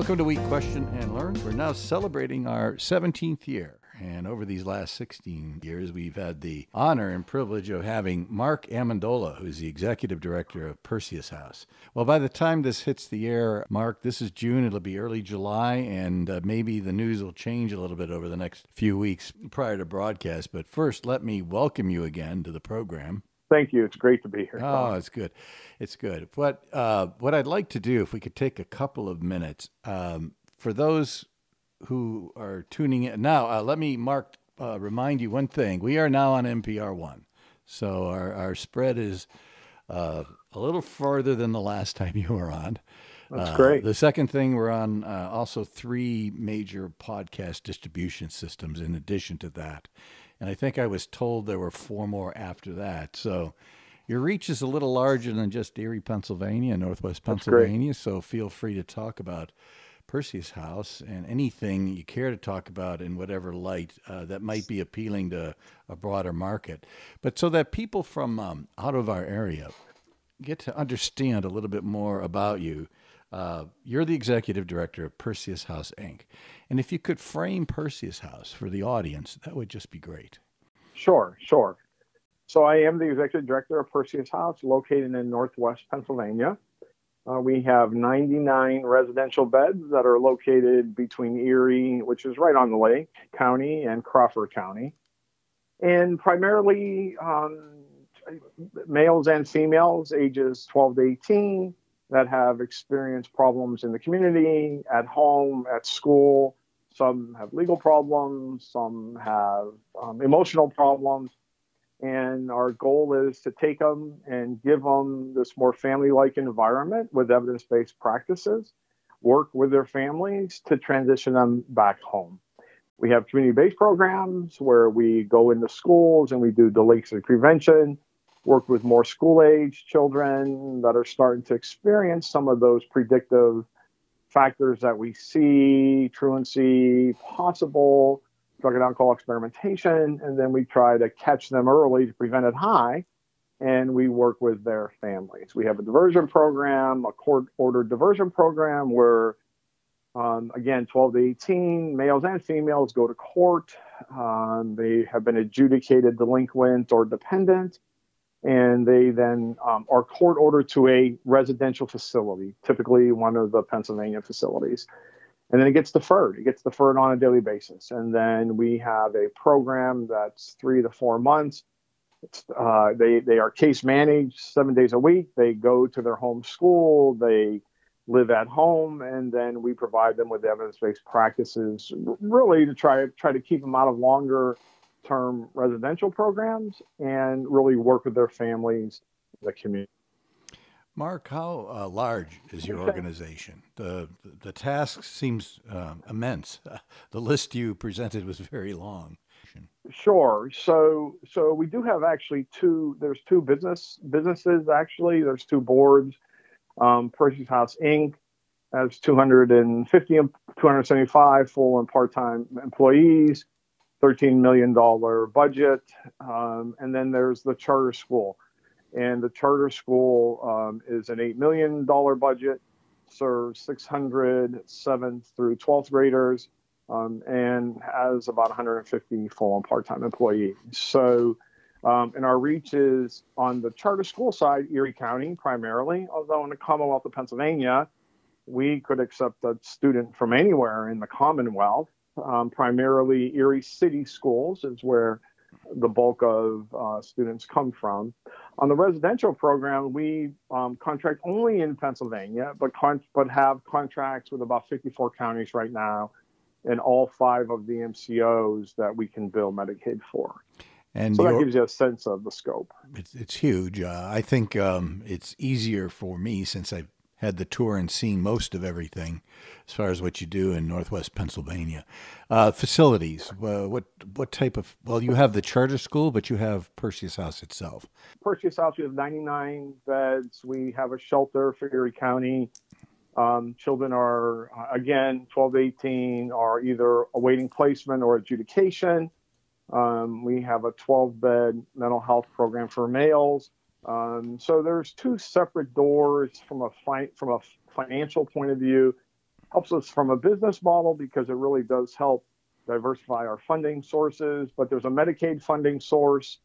Welcome to Week Question and Learn. We're now celebrating our 17th year. And over these last 16 years, we've had the honor and privilege of having Mark Amendola, who's the executive director of Perseus House. Well, by the time this hits the air, Mark, this is June. It'll be early July, and uh, maybe the news will change a little bit over the next few weeks prior to broadcast. But first, let me welcome you again to the program. Thank you. It's great to be here. Oh, it's good. It's good. What uh, what I'd like to do, if we could take a couple of minutes, um, for those who are tuning in now, uh, let me mark uh, remind you one thing. We are now on NPR one, so our our spread is uh, a little farther than the last time you were on. That's great. The second thing, we're on uh, also three major podcast distribution systems in addition to that. And I think I was told there were four more after that. So your reach is a little larger than just Erie, Pennsylvania, Northwest Pennsylvania. So feel free to talk about Perseus House and anything you care to talk about in whatever light uh, that might be appealing to a broader market. But so that people from um, out of our area get to understand a little bit more about you. Uh, you're the executive director of Perseus House Inc. And if you could frame Perseus House for the audience, that would just be great. Sure, sure. So I am the executive director of Perseus House, located in Northwest Pennsylvania. Uh, we have 99 residential beds that are located between Erie, which is right on the lake, County, and Crawford County. And primarily um, males and females ages 12 to 18 that have experienced problems in the community, at home, at school. Some have legal problems, some have um, emotional problems. And our goal is to take them and give them this more family like environment with evidence based practices, work with their families to transition them back home. We have community based programs where we go into schools and we do delinquency prevention, work with more school age children that are starting to experience some of those predictive factors that we see, truancy, possible drug and alcohol experimentation, and then we try to catch them early to prevent it high. And we work with their families. We have a diversion program, a court ordered diversion program where, um, again, 12 to 18 males and females go to court. Um, they have been adjudicated delinquent or dependent and they then um, are court ordered to a residential facility, typically one of the Pennsylvania facilities. And then it gets deferred. It gets deferred on a daily basis. And then we have a program that's three to four months. Uh, they, they are case managed seven days a week. They go to their home school. They live at home. And then we provide them with evidence based practices, really to try, try to keep them out of longer term residential programs and really work with their families, the community. Mark, how uh, large is your organization? The the task seems uh, immense. the list you presented was very long. Sure. So so we do have actually two. There's two business businesses actually. There's two boards. Um, Perseus House Inc. has 250 275 full and part time employees. $13 million budget. Um, and then there's the charter school. And the charter school um, is an $8 million budget, serves 600 7th through 12th graders, um, and has about 150 full and part time employees. So, um, and our reach is on the charter school side, Erie County primarily, although in the Commonwealth of Pennsylvania, we could accept a student from anywhere in the Commonwealth um, primarily Erie City Schools is where the bulk of uh, students come from. On the residential program, we um, contract only in Pennsylvania, but con- but have contracts with about 54 counties right now, and all five of the MCOs that we can bill Medicaid for. And so that gives you a sense of the scope. It's, it's huge. Uh, I think um, it's easier for me since I've had the tour and seen most of everything as far as what you do in Northwest Pennsylvania. Uh, facilities, uh, what what type of? Well, you have the charter school, but you have Perseus House itself. Perseus House, we have 99 beds. We have a shelter for Erie County. Um, children are uh, again 12 to 18 are either awaiting placement or adjudication. Um, we have a 12 bed mental health program for males. Um, so there's two separate doors from a fi- from a financial point of view. helps us from a business model because it really does help diversify our funding sources. But there's a Medicaid funding source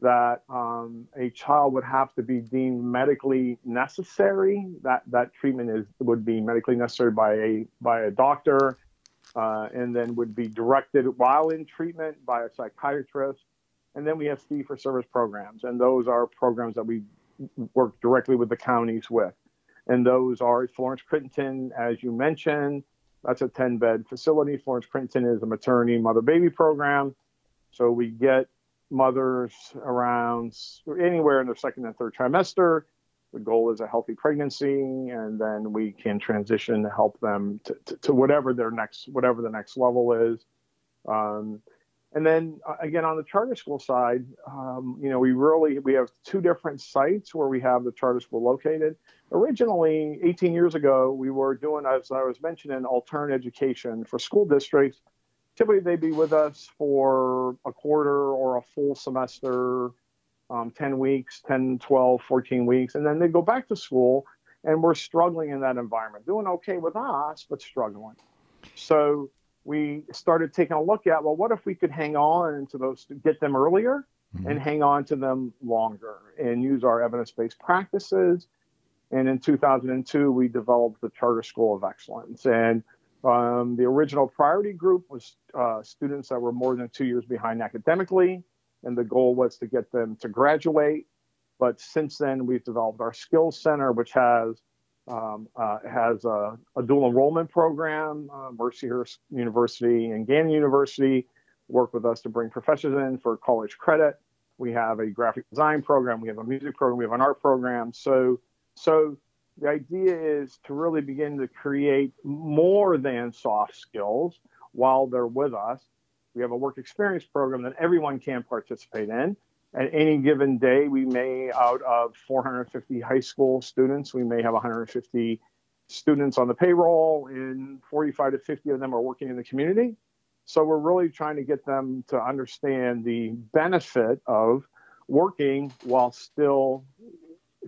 that um, a child would have to be deemed medically necessary. That that treatment is would be medically necessary by a by a doctor, uh, and then would be directed while in treatment by a psychiatrist. And then we have fee for service programs, and those are programs that we work directly with the counties with. And those are Florence Crittenton, as you mentioned, that's a 10 bed facility. Florence Crittenton is a maternity mother baby program. So we get mothers around anywhere in their second and third trimester. The goal is a healthy pregnancy, and then we can transition to help them to, to, to whatever their next whatever the next level is. Um, and then uh, again on the charter school side, um, you know, we really we have two different sites where we have the charter school located. Originally, 18 years ago, we were doing, as I was mentioning, alternate education for school districts. Typically, they'd be with us for a quarter or a full semester, um, 10 weeks, 10, 12, 14 weeks, and then they'd go back to school. And we're struggling in that environment, doing okay with us, but struggling. So we started taking a look at well, what if we could hang on to those, get them earlier, mm-hmm. and hang on to them longer, and use our evidence-based practices. And in 2002, we developed the Charter School of Excellence. And um, the original priority group was uh, students that were more than two years behind academically, and the goal was to get them to graduate. But since then, we've developed our Skills Center, which has um, uh, has a, a, dual enrollment program. Uh, Mercyhurst University and Gannon University work with us to bring professors in for college credit. We have a graphic design program. We have a music program. We have an art program. So, so the idea is to really begin to create more than soft skills while they're with us. We have a work experience program that everyone can participate in at any given day, we may, out of 450 high school students, we may have 150 students on the payroll, and 45 to 50 of them are working in the community. So we're really trying to get them to understand the benefit of working while still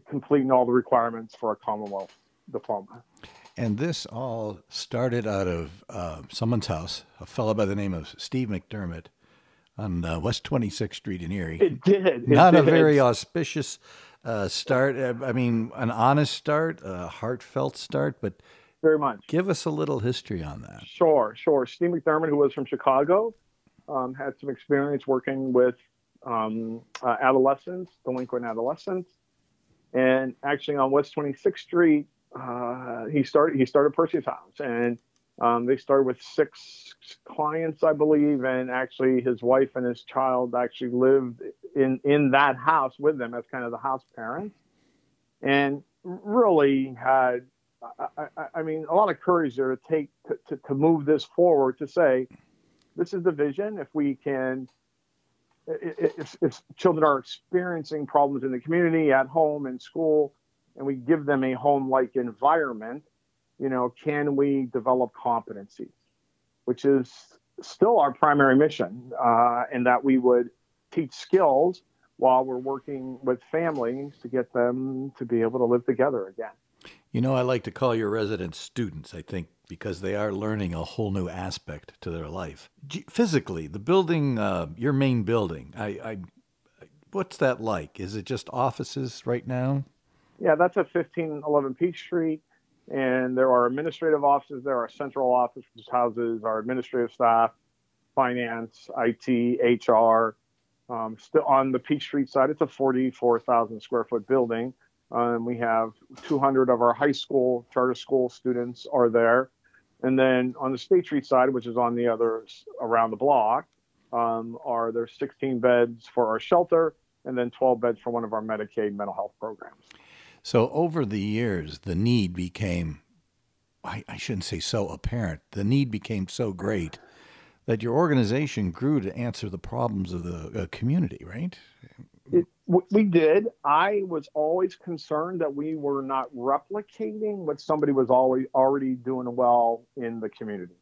completing all the requirements for a Commonwealth diploma. And this all started out of uh, someone's house, a fellow by the name of Steve McDermott, on uh, West 26th Street in Erie. It did. It Not did. a very auspicious uh, start. Uh, I mean, an honest start, a heartfelt start, but very much. Give us a little history on that. Sure, sure. Steve McDermott, who was from Chicago, um, had some experience working with um, uh, adolescents, delinquent adolescents, and actually on West 26th Street, uh, he started he started Perseus House, and um, they started with six clients, I believe, and actually his wife and his child actually lived in in that house with them as kind of the house parents, and really had, I, I, I mean, a lot of courage there to take to, to, to move this forward to say, this is the vision. If we can if, if, children are experiencing problems in the community, at home, in school, and we give them a home like environment, you know, can we develop competencies, which is still our primary mission, uh, and that we would teach skills while we're working with families to get them to be able to live together again. You know, I like to call your residents students, I think, because they are learning a whole new aspect to their life. physically, the building, uh, your main building, I, I, what's that like? Is it just offices right now? Yeah, that's at 1511 Peach Street and there are administrative offices. There are central office which houses our administrative staff, finance, IT, HR. Um, still on the Peach Street side, it's a 44,000 square foot building. Um, we have 200 of our high school charter school students are there. And then on the State Street side, which is on the other around the block, um, are there 16 beds for our shelter and then 12 beds for one of our Medicaid mental health programs. So over the years, the need became, I, I shouldn't say so apparent, the need became so great that your organization grew to answer the problems of the uh, community, right? It, we did. I was always concerned that we were not replicating what somebody was always already doing well in the community.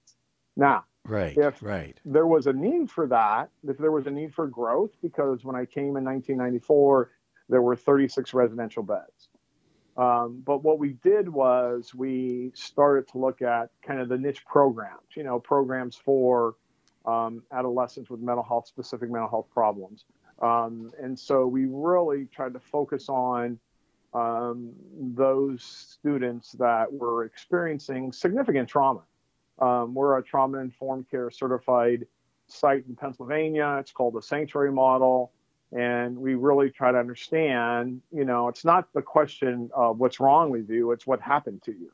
Now, right, if right. there was a need for that, if there was a need for growth, because when I came in 1994, there were 36 residential beds Um, but what we did was we started to look at kind of the niche programs, you know, programs for um, adolescents with mental health, specific mental health problems. Um, and so we really tried to focus on um, those students that were experiencing significant trauma. Um, we're a trauma informed care certified site in Pennsylvania. It's called the Sanctuary Model. And we really try to understand, you know, it's not the question of what's wrong with you, it's what happened to you.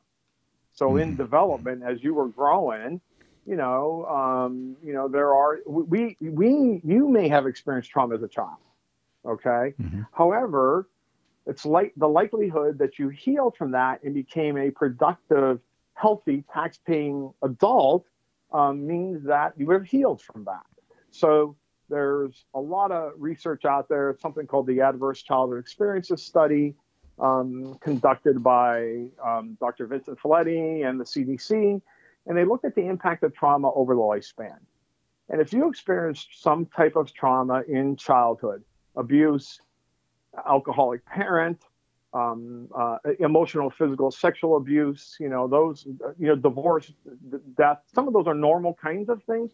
So mm-hmm. in development, as you were growing, you know, um, you know, there are we we you may have experienced trauma as a child, okay. Mm-hmm. However, it's like the likelihood that you healed from that and became a productive, healthy, tax-paying adult um, means that you have healed from that. So there's a lot of research out there, something called the Adverse Childhood Experiences Study, um, conducted by um, Dr. Vincent Felitti and the CDC, and they looked at the impact of trauma over the lifespan. And if you experienced some type of trauma in childhood, abuse, alcoholic parent, um, uh, emotional, physical, sexual abuse, you know, those, you know, divorce, death, some of those are normal kinds of things.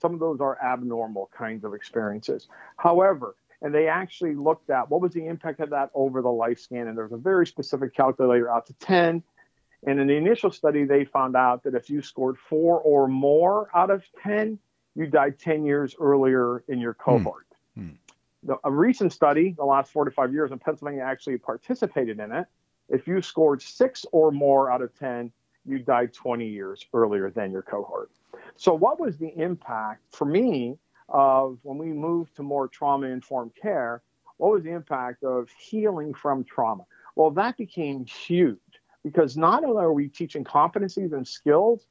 Some of those are abnormal kinds of experiences. However, and they actually looked at what was the impact of that over the life lifespan. And there's a very specific calculator out to 10. And in the initial study, they found out that if you scored four or more out of 10, you died 10 years earlier in your hmm. cohort. Hmm. A recent study, the last four to five years, in Pennsylvania actually participated in it. If you scored six or more out of 10, you died 20 years earlier than your cohort. So, what was the impact for me of when we moved to more trauma informed care? What was the impact of healing from trauma? Well, that became huge because not only are we teaching competencies and skills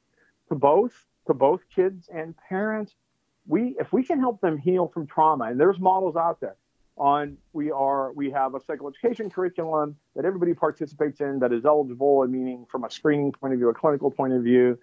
to both to both kids and parents, we if we can help them heal from trauma, and there's models out there on we are we have a psychoeducation curriculum that everybody participates in that is eligible, meaning from a screening point of view, a clinical point of view,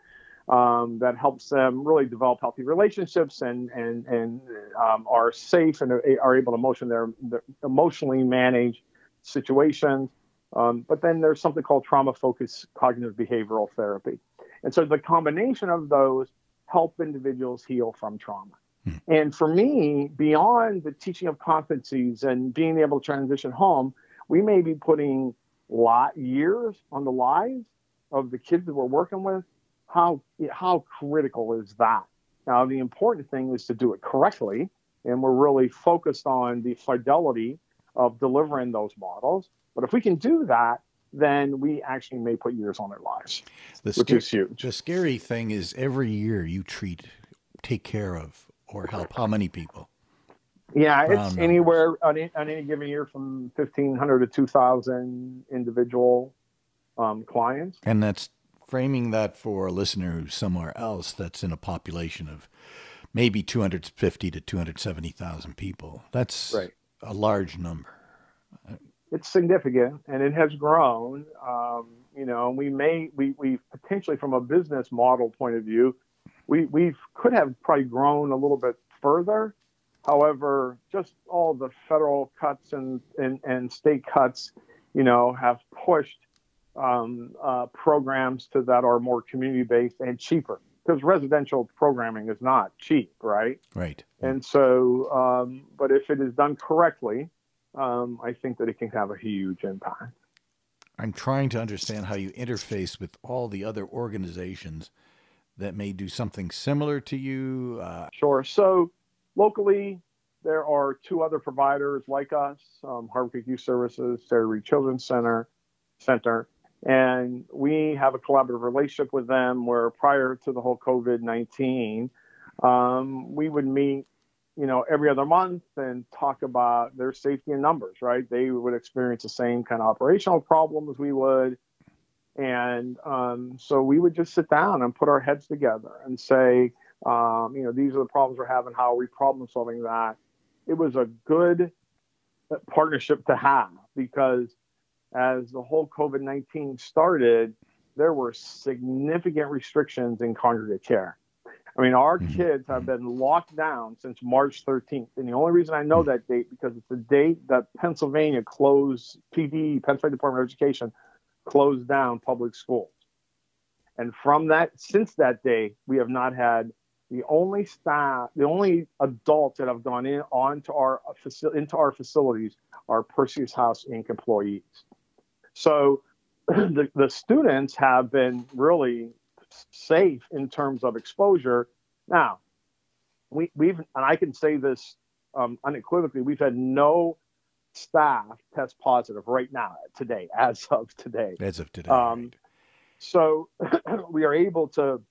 um, that helps them really develop healthy relationships and and and um, are safe and are able to emotion their, their emotionally manage situations. Um, but then there's something called trauma focused cognitive behavioral therapy, and so the combination of those help individuals heal from trauma. Hmm. And for me, beyond the teaching of competencies and being able to transition home, we may be putting lot years on the lives of the kids that we're working with how how critical is that? Now, the important thing is to do it correctly, and we're really focused on the fidelity of delivering those models. But if we can do that, then we actually may put years on their lives, the which is huge. The scary thing is every year you treat, take care of, or help how many people? Yeah, it's numbers. anywhere on, on, any given year from 1,500 to 2,000 individual um, clients. And that's framing that for a listener who's somewhere else that's in a population of maybe 250 to 270,000 people. That's right. a large number. It's significant and it has grown. Um, you know, we may, we, we potentially from a business model point of view, we, we could have probably grown a little bit further. However, just all the federal cuts and, and, and state cuts, you know, have pushed um, uh, programs to that are more community based and cheaper because residential programming is not cheap, right? Right. And so, um, but if it is done correctly, um, I think that it can have a huge impact. I'm trying to understand how you interface with all the other organizations that may do something similar to you. Uh... Sure. So locally, there are two other providers like us: um, Harbor Creek Youth Services, Sarah Reed Children's Center, Center, and we have a collaborative relationship with them where prior to the whole COVID 19, um, we would meet, you know, every other month and talk about their safety and numbers, right? They would experience the same kind of operational problems we would. And um, so we would just sit down and put our heads together and say, um, you know, these are the problems we're having. How are we problem solving that? It was a good partnership to have because as the whole COVID 19 started, there were significant restrictions in congregate care. I mean, our mm-hmm. kids have been locked down since March 13th. And the only reason I know that date because it's the date that Pennsylvania closed PD, Pennsylvania Department of Education, closed down public schools. And from that, since that day, we have not had the only staff, the only adults that have gone in onto our into our facilities are Perseus House Inc. employees. So the, the students have been really safe in terms of exposure. Now, we, we've, and I can say this um, unequivocally, we've had no staff test positive right now, today, as of today. As of today. Um, right. So we are able to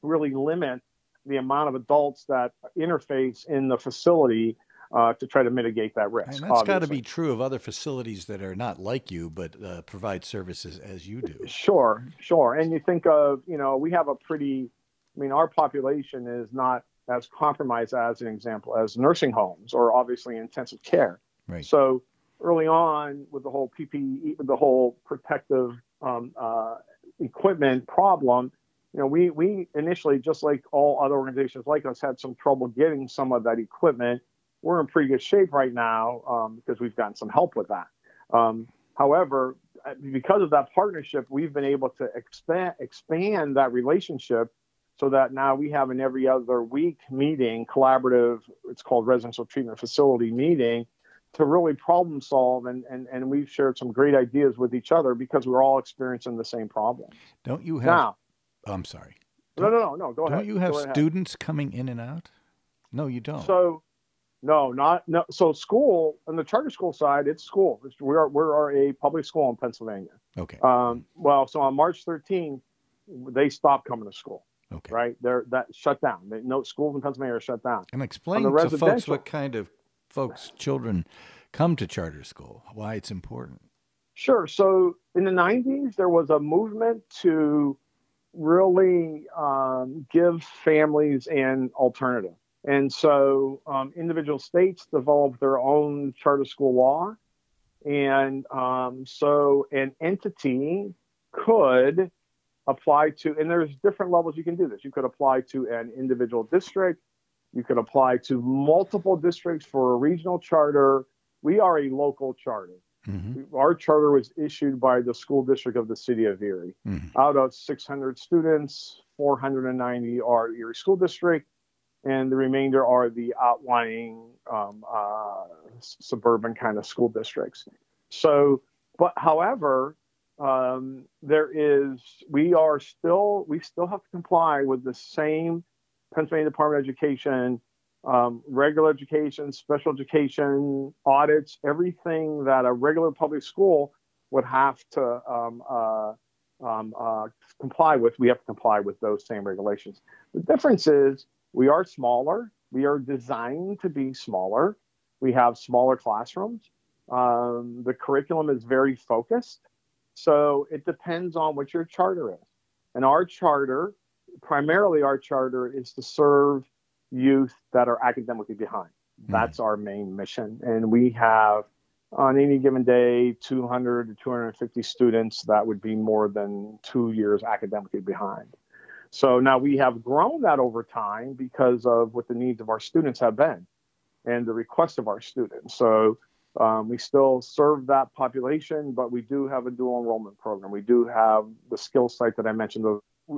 really limit the amount of adults that interface in the facility uh, to try to mitigate that risk. And that's got to be true of other facilities that are not like you, but uh, provide services as you do. Sure, sure. And you think of, you know, we have a pretty, I mean, our population is not as compromised as an example as nursing homes or obviously intensive care. Right. So early on with the whole PPE, with the whole protective um, uh, equipment problem, you know, we we initially, just like all other organizations like us, had some trouble getting some of that equipment. We're in pretty good shape right now um, because we've gotten some help with that. Um, however, because of that partnership, we've been able to expand expand that relationship so that now we have an every other week meeting, collaborative. It's called residential treatment facility meeting to really problem solve and, and, and we've shared some great ideas with each other because we're all experiencing the same problem. Don't you have now, Oh, I'm sorry. No, no, no, no. Go don't ahead. Don't you have students coming in and out? No, you don't. So, no, not no. So, school on the charter school side, it's school. We are we are a public school in Pennsylvania. Okay. Um, well, so on March 13th, they stopped coming to school. Okay. Right. They're that shut down. They, no schools in Pennsylvania are shut down. And explain to folks what kind of folks children come to charter school. Why it's important. Sure. So in the 90s, there was a movement to really um, give families an alternative. And so um, individual states developed their own charter school law. And um, so an entity could apply to, and there's different levels you can do this. You could apply to an individual district, you could apply to multiple districts for a regional charter. We are a local charter. Mm-hmm. Our charter was issued by the school district of the city of Erie. Mm-hmm. Out of 600 students, 490 are Erie School District, and the remainder are the outlying um, uh, suburban kind of school districts. So, but however, um, there is we are still we still have to comply with the same Pennsylvania Department of Education um, regular education, special education, audits, everything that a regular public school would have to um, uh, um, uh, comply with. We have to comply with those same regulations. The difference is we are smaller. We are designed to be smaller. We have smaller classrooms. Um, the curriculum is very focused. So it depends on what your charter is. And our charter, primarily our charter, is to serve youth that are academically behind. Mm-hmm. That's our main mission. And we have on any given day 200 to 250 students that would be more than two years academically behind. So now we have grown that over time because of what the needs of our students have been and the requests of our students. So um, we still serve that population, but we do have a dual enrollment program. We do have the skill site that I mentioned,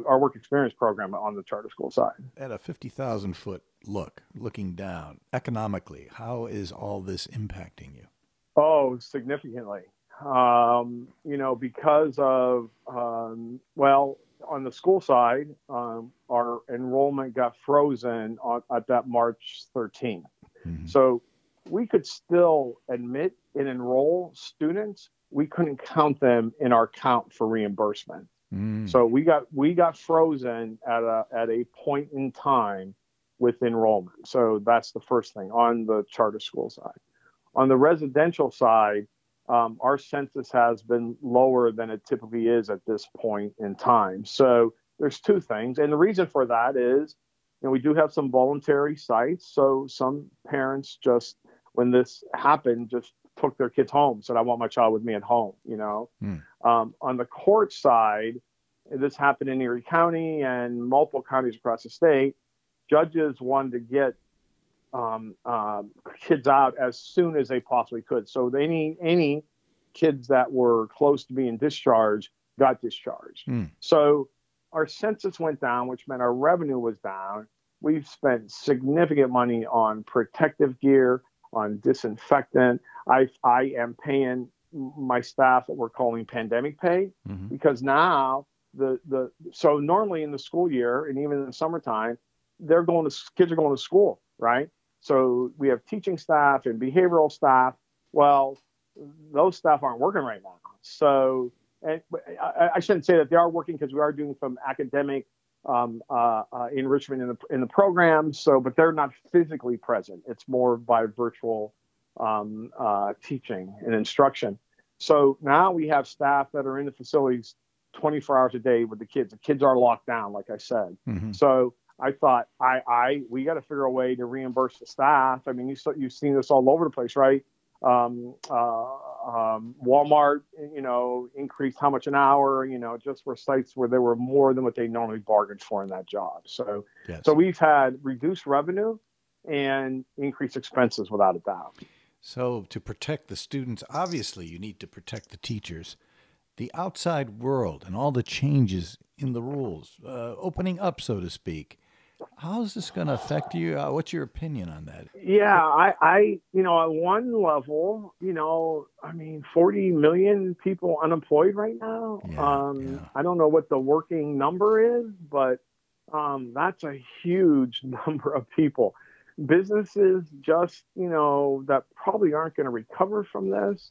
our work experience program on the charter school side. At a 50,000 foot look, looking down, economically, how is all this impacting you? Oh, significantly. Um, you know, because of, um, well, on the school side, um, our enrollment got frozen on, at that March 13th. Mm-hmm. So we could still admit and enroll students. We couldn't count them in our count for reimbursement. Mm. So we got we got frozen at a at a point in time with enrollment. So that's the first thing on the charter school side. On the residential side, um, our census has been lower than it typically is at this point in time. So there's two things, and the reason for that is, you know, we do have some voluntary sites. So some parents just, when this happened, just took their kids home, said, "I want my child with me at home." You know, mm. um, on the court side, this happened in Erie County and multiple counties across the state. Judges wanted to get um, uh, kids out as soon as they possibly could. So any any kids that were close to being discharged got discharged. Mm. So our census went down, which meant our revenue was down. We've spent significant money on protective gear, on disinfectant. I I am paying my staff what we're calling pandemic pay Mhm. because now the the so normally in the school year and even in the summertime they're going to kids are going to school right so we have teaching staff and behavioral staff well those staff aren't working right now so I, I shouldn't say that they are working because we are doing some academic um, uh, uh, enrichment in the in the program so but they're not physically present it's more by virtual um, uh, teaching and instruction so now we have staff that are in the facilities 24 hours a day with the kids. The kids are locked down, like I said. Mhm. So I thought, I, I, we got to figure a way to reimburse the staff. I mean, you saw, you've seen this all over the place, right? Um, uh, um, Walmart, you know, increased how much an hour, you know, just for sites where there were more than what they normally bargained for in that job. So, Yes. so we've had reduced revenue and increased expenses without a doubt. So, to protect the students, obviously, you need to protect the teachers. The outside world and all the changes in the rules, uh, opening up, so to speak. How is this going to affect you? Uh, what's your opinion on that? Yeah, I, I, you know, at one level, you know, I mean, 40 million people unemployed right now. Yeah, um, yeah. I don't know what the working number is, but um, that's a huge number of people. Businesses just, you know, that probably aren't going to recover from this.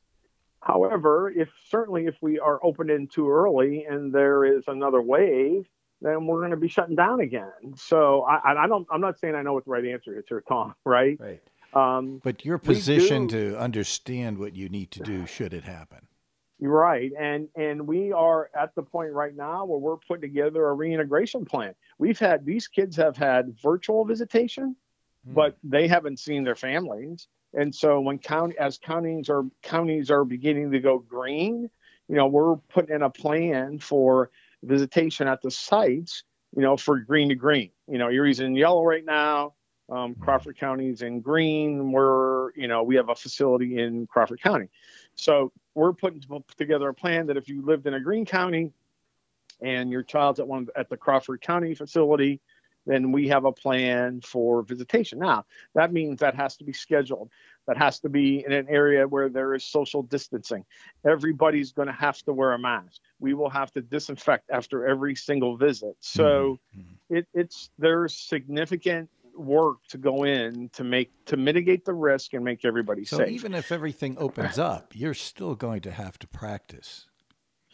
However, if certainly if we are opening too early and there is another wave, then we're going to be shutting down again. So I, I don't. I'm not saying I know what the right answer is here, Tom. Right? Right. Um, But you're positioned do- to understand what you need to do should it happen. you're right, and and we are at the point right now where we're putting together a reintegration plan. We've had these kids have had virtual visitation, Hmm. but they haven't seen their families. And so when county as counties are counties are beginning to go green, you know, we're putting in a plan for visitation at the sites, you know, for green to green. You know, Erie's in yellow right now. Um, Crawford County's in green. We're, you know, we have a facility in Crawford County. So we're putting together a plan that if you lived in a green county and your child's at one at the Crawford County facility, then we have a plan for visitation. Now, that means that has to be scheduled. That has to be in an area where there is social distancing. Everybody's going to have to wear a mask. We will have to disinfect after every single visit. So Mhm. it, it's there's significant work to go in to make to mitigate the risk and make everybody So safe. even if everything opens up, you're still going to have to practice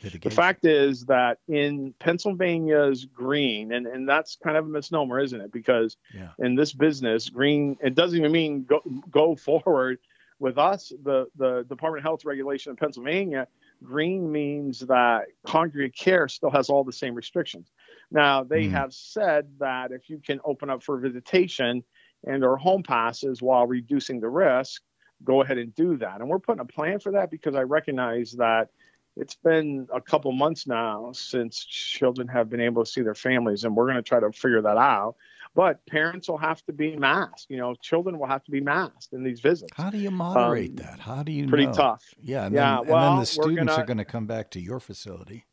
The fact is that in Pennsylvania's green, and, and that's kind of a misnomer, isn't it? Because Yeah. in this business, green, it doesn't even mean go, go forward. With us, the, the Department of Health regulation in Pennsylvania, green means that congregate care still has all the same restrictions. Now, they Hmm. have said that if you can open up for visitation and or home passes while reducing the risk, go ahead and do that. And we're putting a plan for that because I recognize that it's been a couple months now since children have been able to see their families, and we're going to try to figure that out. But parents will have to be masked. You know, children will have to be masked in these visits. How do you moderate Um, that? How do you Pretty know? tough. Yeah, and, Yeah, then, and then well, the students gonna- are going to come back to your facility.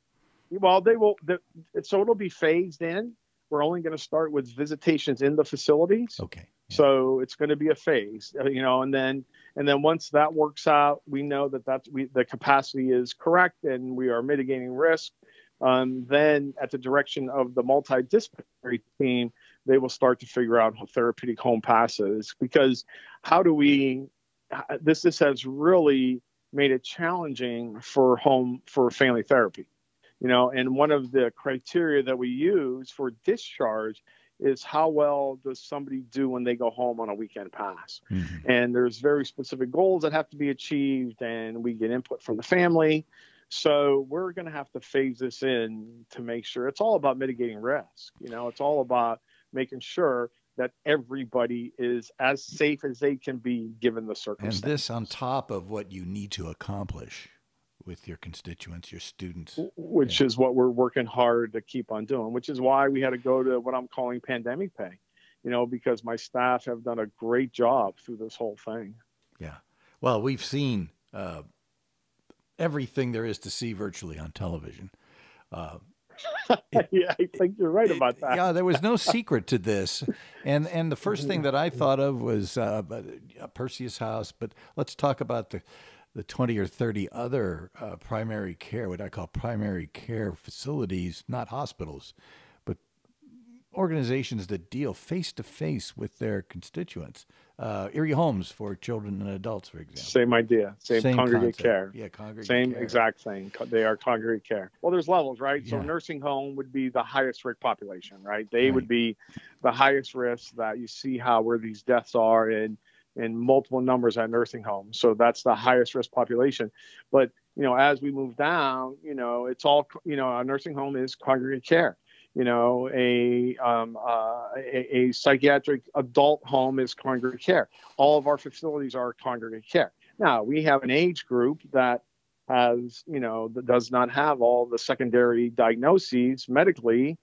Well, they will. So it'll be phased in. We're only going to start with visitations in the facilities. Okay. Yeah. So it's going to be a phase, uh, you know, and then and then once that works out, we know that that's we the capacity is correct and we are mitigating risk. Um, then at the direction of the multidisciplinary team, they will start to figure out therapeutic home passes because how do we uh, this this has really made it challenging for home for family therapy you know and one of the criteria that we use for discharge is how well does somebody do when they go home on a weekend pass Mhm. and there's very specific goals that have to be achieved and we get input from the family so we're going to have to phase this in to make sure it's all about mitigating risk you know it's all about making sure that everybody is as safe as they can be given the circumstances. And this on top of what you need to accomplish with your constituents, your students. which is what we're working hard to keep on doing, which is why we had to go to what I'm calling pandemic pay, you know, because my staff have done a great job through this whole thing. Yeah. Well, we've seen uh, everything there is to see virtually on television. Uh, it, yeah, I think you're right about that. Yeah, there was no secret to this, and and the first thing that I thought of was uh, Perseus House. But let's talk about the the 20 or 30 other uh, primary care, what I call primary care facilities, not hospitals, but organizations that deal face to face with their constituents uh, Erie Homes for children and adults, for example. Same idea, same, same congregate concept. care. Yeah, congregate same care. exact thing. They are congregate care. Well, there's levels, right? Yeah. So nursing home would be the highest risk population, right? They right. would be the highest risk that you see how where these deaths are in in multiple numbers at nursing homes. So that's the highest risk population. But you know, as we move down, you know, it's all you know, a nursing home is congregate care you know, a, um, uh, a, a, psychiatric adult home is congregate care. All of our facilities are congregate care. Now, we have an age group that has, you know, that does not have all the secondary diagnoses medically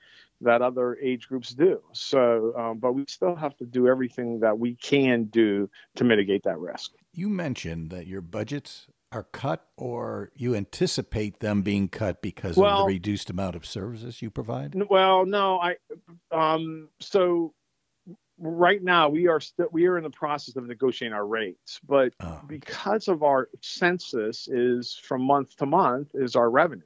that other age groups do. So, um, but we still have to do everything that we can do to mitigate that risk. You mentioned that your budgets are cut or you anticipate them being cut because well, of the reduced amount of services you provide? Well, no, I um so right now we are still we are in the process of negotiating our rates, but oh. because of our census is from month to month is our revenue.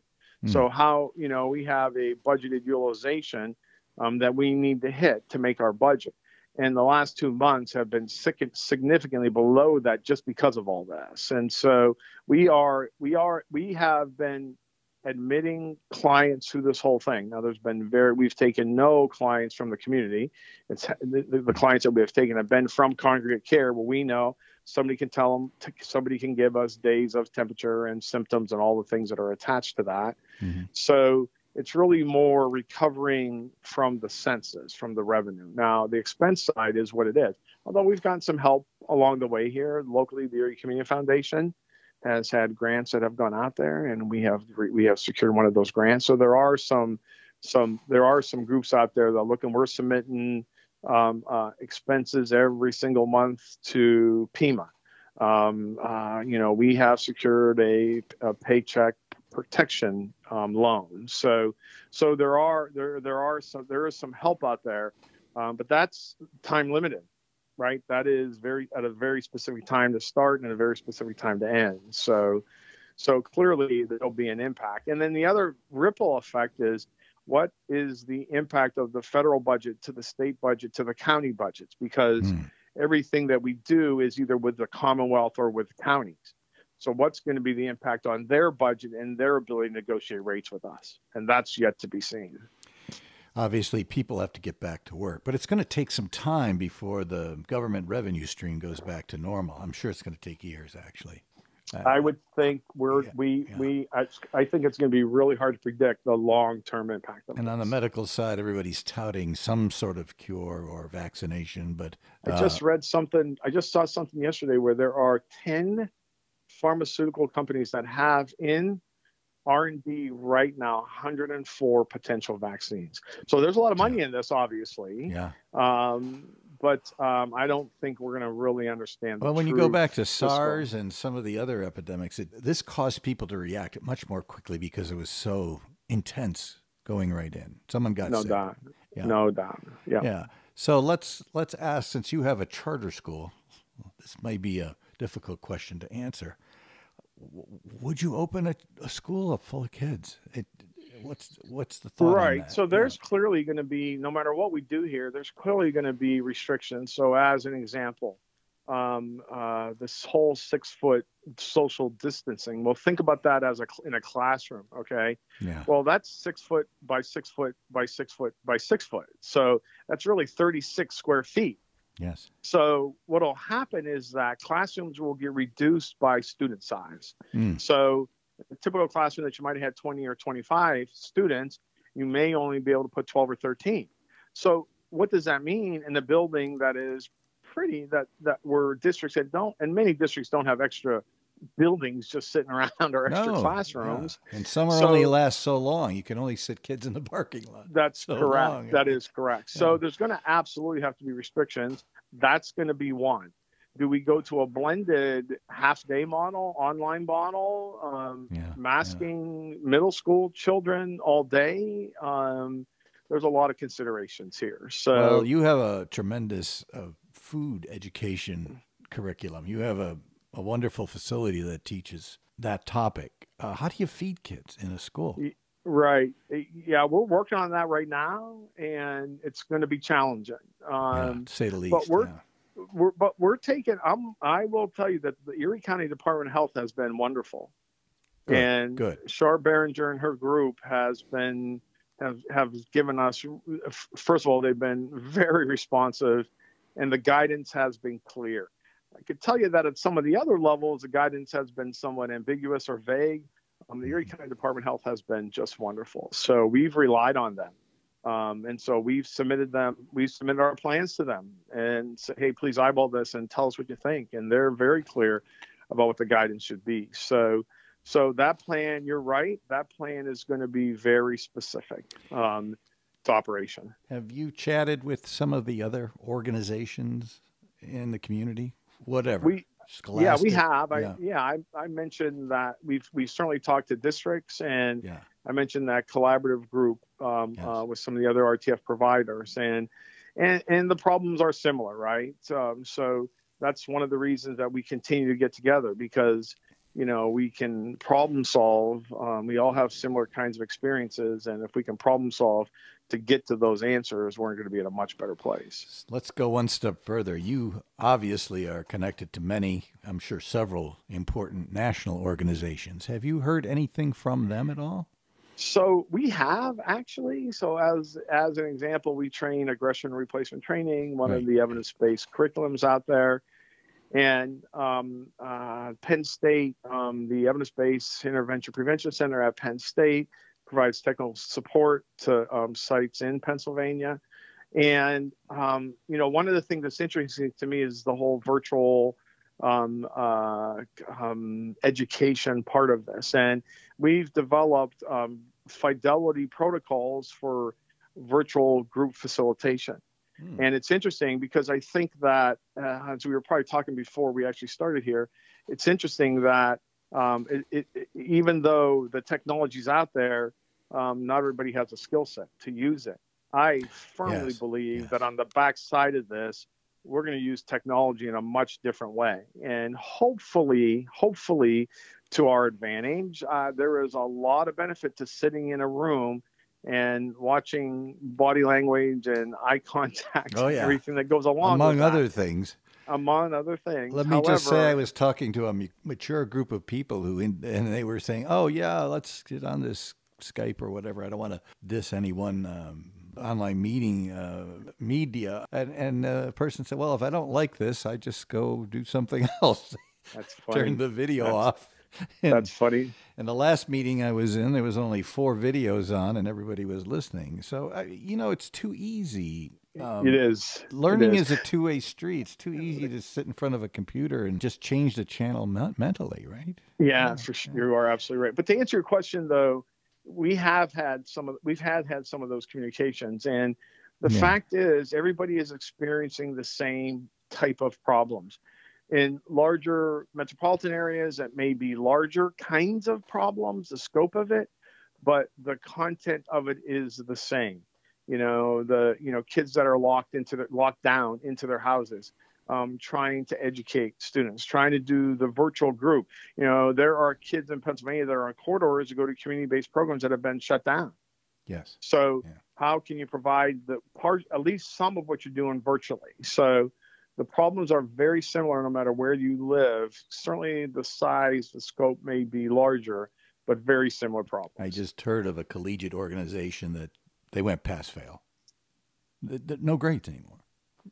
Mm. So how, you know, we have a budgeted utilization um, that we need to hit to make our budget and the last two months have been significantly below that just because of all this. And so we are we are we have been admitting clients through this whole thing. Now there's been very we've taken no clients from the community. It's the, the clients that we have taken have been from congregate care where we know somebody can tell them somebody can give us days of temperature and symptoms and all the things that are attached to that. Mm-hmm. So it's really more recovering from the census, from the revenue. Now, the expense side is what it is. Although we've gotten some help along the way here locally, the Erie Community Foundation has had grants that have gone out there, and we have we have secured one of those grants. So there are some some there are some groups out there that look, and we're submitting um, uh, expenses every single month to PEMA. Um, uh, you know, we have secured a, a paycheck protection um, loan. So, so there are there there are some there is some help out there, um, but that's time limited, right? That is very at a very specific time to start and a very specific time to end. So, so clearly there'll be an impact. And then the other ripple effect is what is the impact of the federal budget to the state budget to the county budgets because. Mm. Everything that we do is either with the Commonwealth or with counties. So, what's going to be the impact on their budget and their ability to negotiate rates with us? And that's yet to be seen. Obviously, people have to get back to work, but it's going to take some time before the government revenue stream goes back to normal. I'm sure it's going to take years, actually. Uh, I would think we're yeah, we yeah. we I, I, think it's going to be really hard to predict the long term impact of And this. on the medical side, everybody's touting some sort of cure or vaccination, but uh, I just read something. I just saw something yesterday where there are ten pharmaceutical companies that have in R&D right now 104 potential vaccines. So there's a lot of money in this, obviously. Yeah. Um, but um, I don't think we're going to really understand. Well, when you go back to SARS and some of the other epidemics, it, this caused people to react much more quickly because it was so intense going right in. Someone got no sick. doubt. Yeah. No doubt. Yeah. Yeah. So let's let's ask since you have a charter school, this may be a difficult question to answer would you open a, a school up full of kids? It, what's what's the thought? Right. So there's yeah. clearly going to be, no matter what we do here, there's clearly going to be restrictions. So as an example, um, uh, this whole six foot social distancing. Well, think about that as a in a classroom. Okay. Yeah. Well, that's six foot by six foot by six foot by six foot. So that's really 36 square feet. Yes. So what'll happen is that classrooms will get reduced by student size. Mm. So a typical classroom that you might have had 20 or 25 students, you may only be able to put 12 or 13. So what does that mean in a building that is pretty that that where districts that don't and many districts don't have extra buildings just sitting around or extra no, classrooms. Yeah. And some are so, only last so long. You can only sit kids in the parking lot. That's so correct. Long. That is correct. Yeah. So there's going to absolutely have to be restrictions. That's going to be one. Do we go to a blended half day model, online model, um, Yeah, masking middle school children all day? Um, there's a lot of considerations here. So, Well, you have a tremendous uh, food education curriculum. You have a, a wonderful facility that teaches that topic. Uh, how do you feed kids in a school? right. Yeah, we're working on that right now, and it's going to be challenging. Yeah, Um, to say the least. but we're- yeah. We're, but we're taking, I'm, I will tell you that the Erie County Department of Health has been wonderful. Good, and good. Char Behringer and her group has been have have given us first of all they've been very responsive and the guidance has been clear. I could tell you that at some of the other levels the guidance has been somewhat ambiguous or vague. Um, the erie county department of health has been just wonderful. So we've relied on them um, and so we've submitted them we've submitted our plans to them and say hey please eyeball this and tell us what you think and they're very clear about what the guidance should be so so that plan, you're right. That plan is going to be very specific um, to operation. Have you chatted with some of the other organizations in the community? Whatever. We, Scholastic. yeah, we have. I, Yeah. yeah, I, I mentioned that we've we've certainly talked to districts, and Yeah. I mentioned that collaborative group um, Yes. uh, with some of the other RTF providers, and and and the problems are similar, right? Um, so that's one of the reasons that we continue to get together because you know we can problem solve. Um, we all have similar kinds of experiences, and if we can problem solve to get to those answers, we're going to be in a much better place. Let's go one step further. You obviously are connected to many, I'm sure several important national organizations. Have you heard anything from them at all? So we have actually. So as as an example, we train aggression replacement training, one Right. of the evidence-based curriculums out there, and um, uh, Penn State, um, the evidence-based intervention prevention center at Penn State provides technical support to um, sites in Pennsylvania. And um, you know, one of the things that's interesting to me is the whole virtual um, uh, um, education part of this, and we've developed fidelity protocols for virtual group facilitation. Hmm. And it's interesting because I think that, uh, as we were probably talking before we actually started here, it's interesting that um, it, it, it- even though the technology's out there, um, not everybody has a skill set to use it. I firmly Yes, believe yes. that on the backside of this, we're going to use technology in a much different way, and hopefully, hopefully, to our advantage. Uh, there is a lot of benefit to sitting in a room and watching body language and eye contact Oh, and yeah. everything that goes along Among with that, other things. among other things. Let me just say, I was talking to a mature group of people who, in, and they were saying, "Oh yeah, let's get on this Skype or whatever." I don't want to diss anyone um, online meeting uh, media, and and uh, a person said, "Well, if I don't like this, I just go do something else, that's funny. turn the video That's- off." And, That's funny. and the last meeting I was in, there was only four videos on, and everybody was listening. So I, you know, it's too easy. Um, it is. Learning is. is a two way street. It's too easy to sit in front of a computer and just change the channel me- mentally, right? Yeah, for sure. You are absolutely right. But to answer your question, though, we have had some of we've had had some of those communications, and the Yeah. fact is, everybody is experiencing the same type of problems. In larger metropolitan areas, that may be larger kinds of problems, the scope of it, but the content of it is the same. You know, the you know kids that are locked into the locked down into their houses, um, trying to educate students, trying to do the virtual group. You know, there are kids in Pennsylvania that are on corridors to go to community-based programs that have been shut down. Yes. So Yeah. how can you provide the part, at least some of what you're doing virtually? So the problems are very similar no matter where you live. Certainly the size, the scope may be larger, but very similar problems. I just heard of a collegiate organization that they went pass fail. No grades anymore.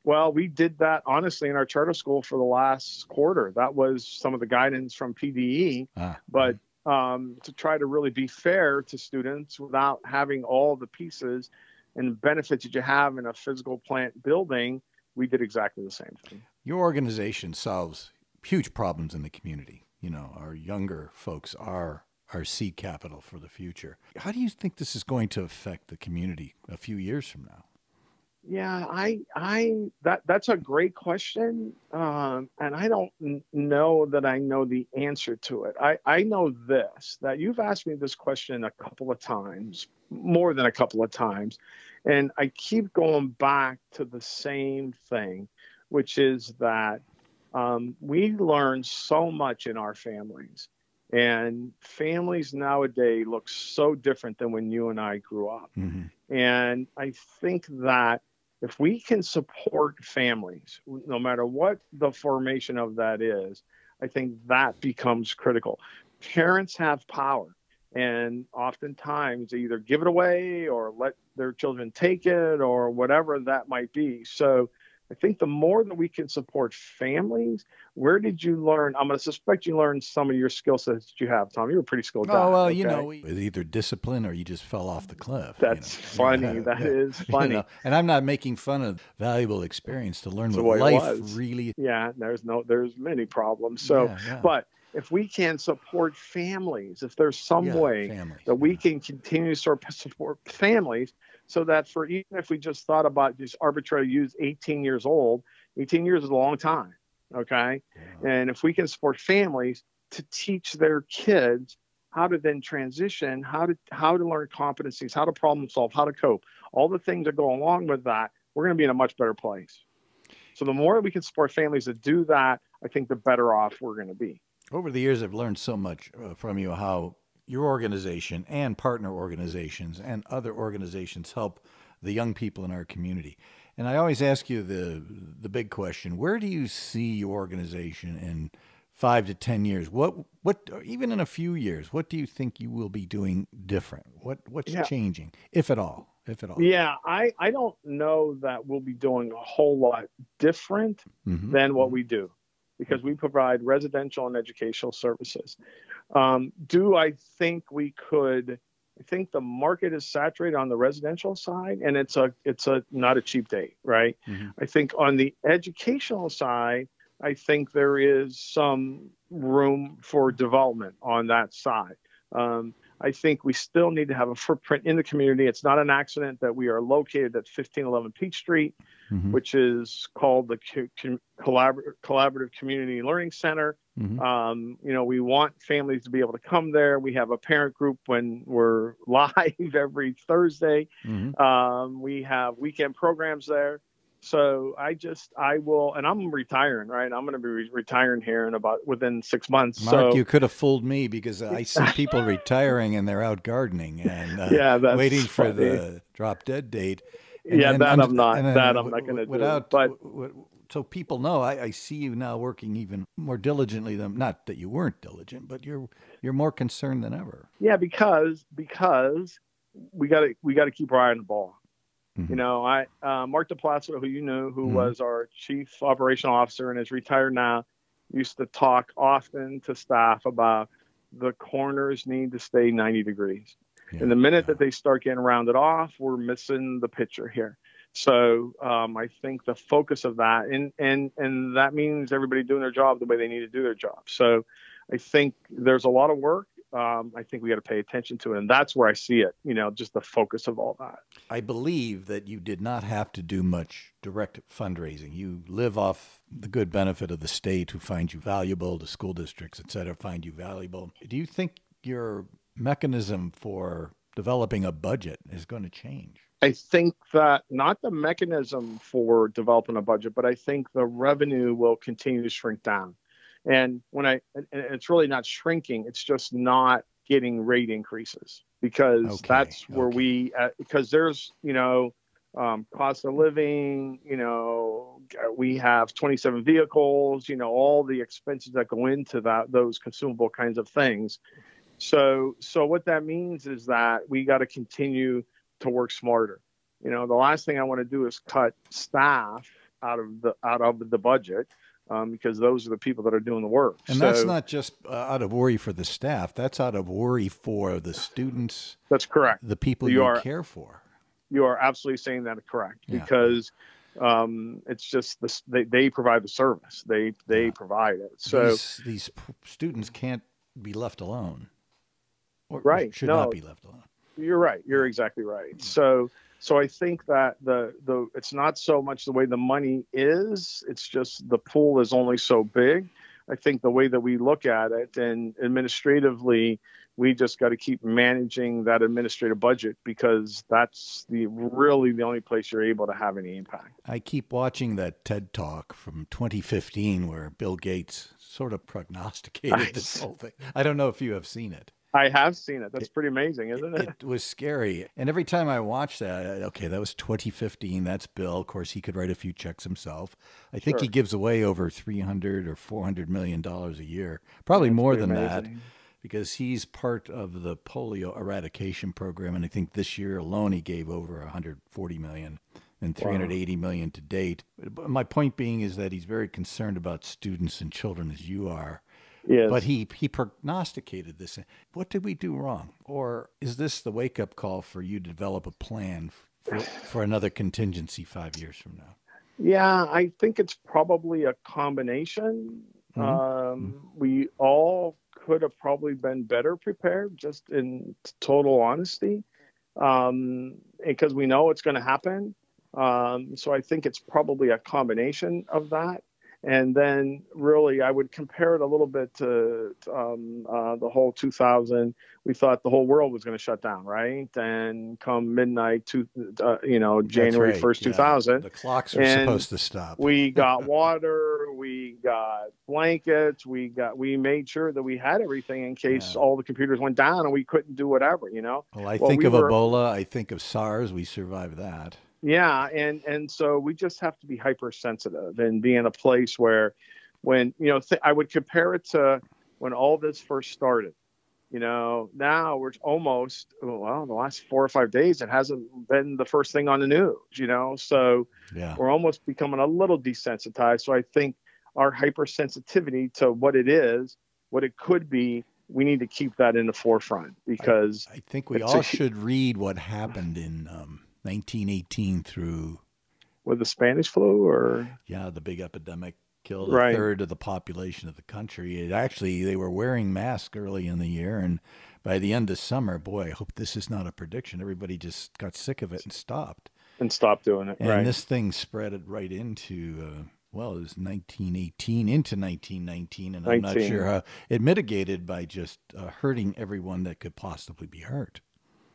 Well, we did that honestly in our charter school for the last quarter. That was some of the guidance from PDE. Ah, but um, to try to really be fair to students without having all the pieces and benefits that you have in a physical plant building, we did exactly the same thing. your organization solves huge problems in the community. You know, our younger folks are our seed capital for the future. How do you think this is going to affect the community a few years from now? Yeah, I, I, that that's a great question, um, and I don't n- know that I know the answer to it. I, I know this that you've asked me this question a couple of times, more than a couple of times, and I keep going back to the same thing, which is that um, we learn so much in our families, and families nowadays look so different than when you and I grew up, Mm-hmm. and I think that if we can support families, no matter what the formation of that is, I think that becomes critical. Parents have power, and oftentimes they either give it away or let their children take it or whatever that might be. So I think the more that we can support families, where did you learn? I'm going to suspect you learned some of your skill sets that you have, Tom. You were pretty skilled guy. Oh well, you okay? know, it's either discipline or you just fell off the cliff. you That's know. funny. That is You funny. know, and I'm not making fun of valuable experience to learn That's what the way it life was. really. yeah there's no there's many problems so Yeah, yeah. but if we can support families if there's some Yeah, way families, that we can continue to support families so that for even if we just thought about just arbitrarily use 18 years old 18 years is a long time okay? Yeah. and if we can support families to teach their kids how to then transition how to how to learn competencies how to problem solve how to cope all the things that go along with that we're going to be in a much better place. So the more we can support families that do that i think the better off we're going to be Over the years, I've learned so much uh, from you how your organization and partner organizations and other organizations help the young people in our community. And I always ask you the the big question: Where do you see your organization in five to ten years? What what even in a few years? What do you think you will be doing different? What what's Yeah. changing, if at all? If at all? yeah i i don't know that we'll be doing a whole lot different Mhm. than what we do because we provide residential and educational services. Um, do I think we could? I think the market is saturated on the residential side, and it's a it's a not a cheap date, right? Mhm. I think on the educational side, I think there is some room for development on that side. Um, I think we still need to have a footprint in the community. It's not an accident that we are located at 1511 Peach Street Mhm. which is called the Co- Co- Collabor- Collaborative Community Learning Center. Mhm. Um, you know, we want families to be able to come there. We have a parent group when we're live every Thursday. Mhm. Um, we have weekend programs there. So I just, I will, and I'm retiring, right? I'm going to be re- retiring here in about within six months. Mark, so you could have fooled me because I see people retiring and they're out gardening and uh, yeah, waiting for funny. the drop dead date. Yeah, that I'm not- and that I'm w- not gonna w- do, Without, but- w- w- so people know, I, I see you now working even more diligently than not that you weren't diligent, but you're you're more concerned than ever. Yeah, because because we got to we got to keep our eye on the ball. Mhm. You know, I uh, Mark DePlacido, who you knew, who Mhm. was our chief operational officer and is retired now, used to talk often to staff about the corners need to stay 90 degrees. Yeah, And the minute yeah. that they start getting rounded off, we're missing the picture here. So um, I think the focus of that, and and and that means everybody doing their job the way they need to do their job. So I think there's a lot of work. Um, I think we got to pay attention to it, and that's where I see it. You know, just the focus of all that. I believe that you did not have to do much direct fundraising. You live off the good benefit of the state who find you valuable, the school districts, et cetera, find you valuable. Do you think your mechanism for developing a budget is going to change? I think that not the mechanism for developing a budget, but I think the revenue will continue to shrink down. And when I, and it's really not shrinking, it's just not getting rate increases because Okay, that's where okay. we, uh, because there's, you know, um, cost of living, you know, we have 27 vehicles, you know, all the expenses that go into that, those consumable kinds of things. So, so what that means is that we got to continue to work smarter. You know, the last thing I want to do is cut staff out of the out of the budget um, because those are the people that are doing the work. And so, that's not just uh, out of worry for the staff, that's out of worry for the students, that's correct. the people You you, are- care for. You are absolutely saying that correct Yeah. because um, it's just this, they they provide the service. They they Yeah. provide it. So these, these p- students can't be left alone. Or Right, Should no. not be left alone. You're right. You're exactly right. So, So I think that the the it's not so much the way the money is; it's just the pool is only so big. I think the way that we look at it, and administratively, we just got to keep managing that administrative budget because that's the really the only place you're able to have any impact. I keep watching that TED talk from 2015 where Bill Gates sort of prognosticated I, this whole thing. I don't know if you have seen it. I have seen it. That's pretty amazing, isn't it? It was scary. And every time I watch that, okay, that was 2015. That's Bill. Of course, he could write a few checks himself. I think sure. he gives away over 300 or 400 million dollars a year, probably That's more than amazing. that because he's part of the polio eradication program and I think this year alone he gave over 140 million and 380 wow. million to date. My point being is that he's very concerned about students and children as you are. Yes. But he he prognosticated this. What did we do wrong? Or is this the wake up call for you to develop a plan for, for another contingency 5 years from now? Yeah, I think it's probably a combination. Mm-hmm. Um, mm-hmm. We all could have probably been better prepared, just in total honesty, um, because we know it's going to happen. Um, so I think it's probably a combination of that. And then, really, I would compare it a little bit to, to um, uh, the whole 2000. We thought the whole world was going to shut down, right? And come midnight, to uh, you know, January right. 1st, yeah. 2000, the clocks were supposed to stop. we got water, we got blankets, we got we made sure that we had everything in case yeah. all the computers went down and we couldn't do whatever, you know. Well, I well, think we of were, Ebola. I think of SARS. We survived that. Yeah, and and so we just have to be hypersensitive and be in a place where, when you know, th- I would compare it to when all this first started. You know, now we're almost well, in the last four or five days, it hasn't been the first thing on the news. You know, so yeah. we're almost becoming a little desensitized. So I think our hypersensitivity to what it is, what it could be, we need to keep that in the forefront because I, I think we all a, should read what happened in um, 1918 through. With the Spanish flu, or yeah, the big epidemic killed a third of the population of the country. It actually, they were wearing masks early in the year, and by the end of summer, boy, I hope this is not a prediction. Everybody just got sick of it and stopped. And stopped doing it. And right. this thing spread it right into. Uh, well, it was 1918 into 1919, and 19. I'm not sure how it mitigated by just uh, hurting everyone that could possibly be hurt.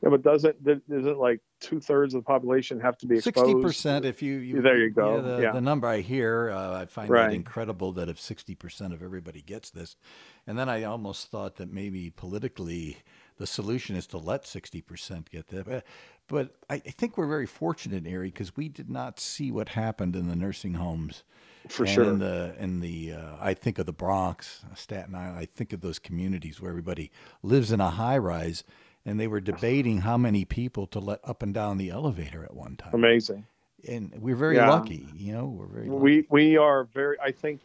Yeah, but doesn't isn't like two thirds of the population have to be exposed? Sixty percent. If you, you, there you go. Yeah, the, yeah. the number I hear, uh, I find right. that incredible that if sixty percent of everybody gets this, and then I almost thought that maybe politically the solution is to let sixty percent get that. But, but I, I think we're very fortunate, Ari, because we did not see what happened in the nursing homes. For and sure. In the in the uh, I think of the Bronx, Staten Island. I think of those communities where everybody lives in a high rise and they were debating how many people to let up and down the elevator at one time. Amazing. And we're very yeah. lucky, you know. We're very. Lucky. We we are very. I think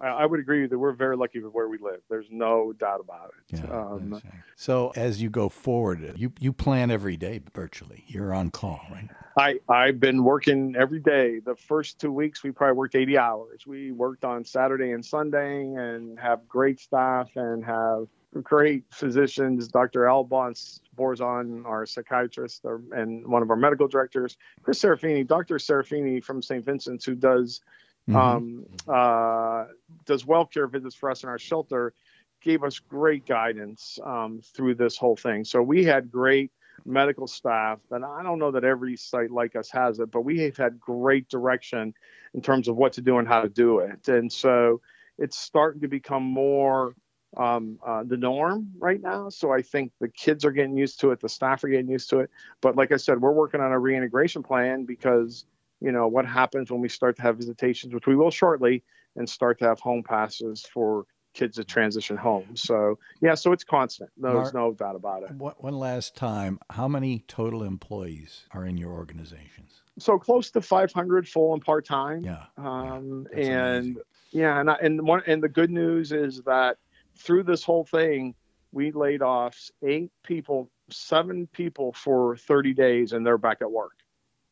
I would agree that we're very lucky with where we live. There's no doubt about it. Yeah, um, so as you go forward, you you plan every day virtually. You're on call, right? I I've been working every day. The first two weeks we probably worked 80 hours. We worked on Saturday and Sunday and have great staff and have great physicians, Dr. Albons Borzon, our psychiatrist, and one of our medical directors, Chris Serafini, Dr. Serafini from St. Vincent's, who does mm-hmm. um, uh, does well care visits for us in our shelter, gave us great guidance um, through this whole thing. So we had great medical staff, and I don't know that every site like us has it, but we have had great direction in terms of what to do and how to do it. And so it's starting to become more um, uh, the norm right now. So I think the kids are getting used to it, the staff are getting used to it. But like I said, we're working on a reintegration plan because you know what happens when we start to have visitations, which we will shortly, and start to have home passes for kids to transition home. So yeah, so it's constant. There's Mark, no doubt about it. One last time, how many total employees are in your organizations? So close to 500 full and part time. Yeah. Um, yeah and amazing. yeah, and I, and one and the good news is that through this whole thing, we laid off eight people, seven people for 30 days, and they're back at work.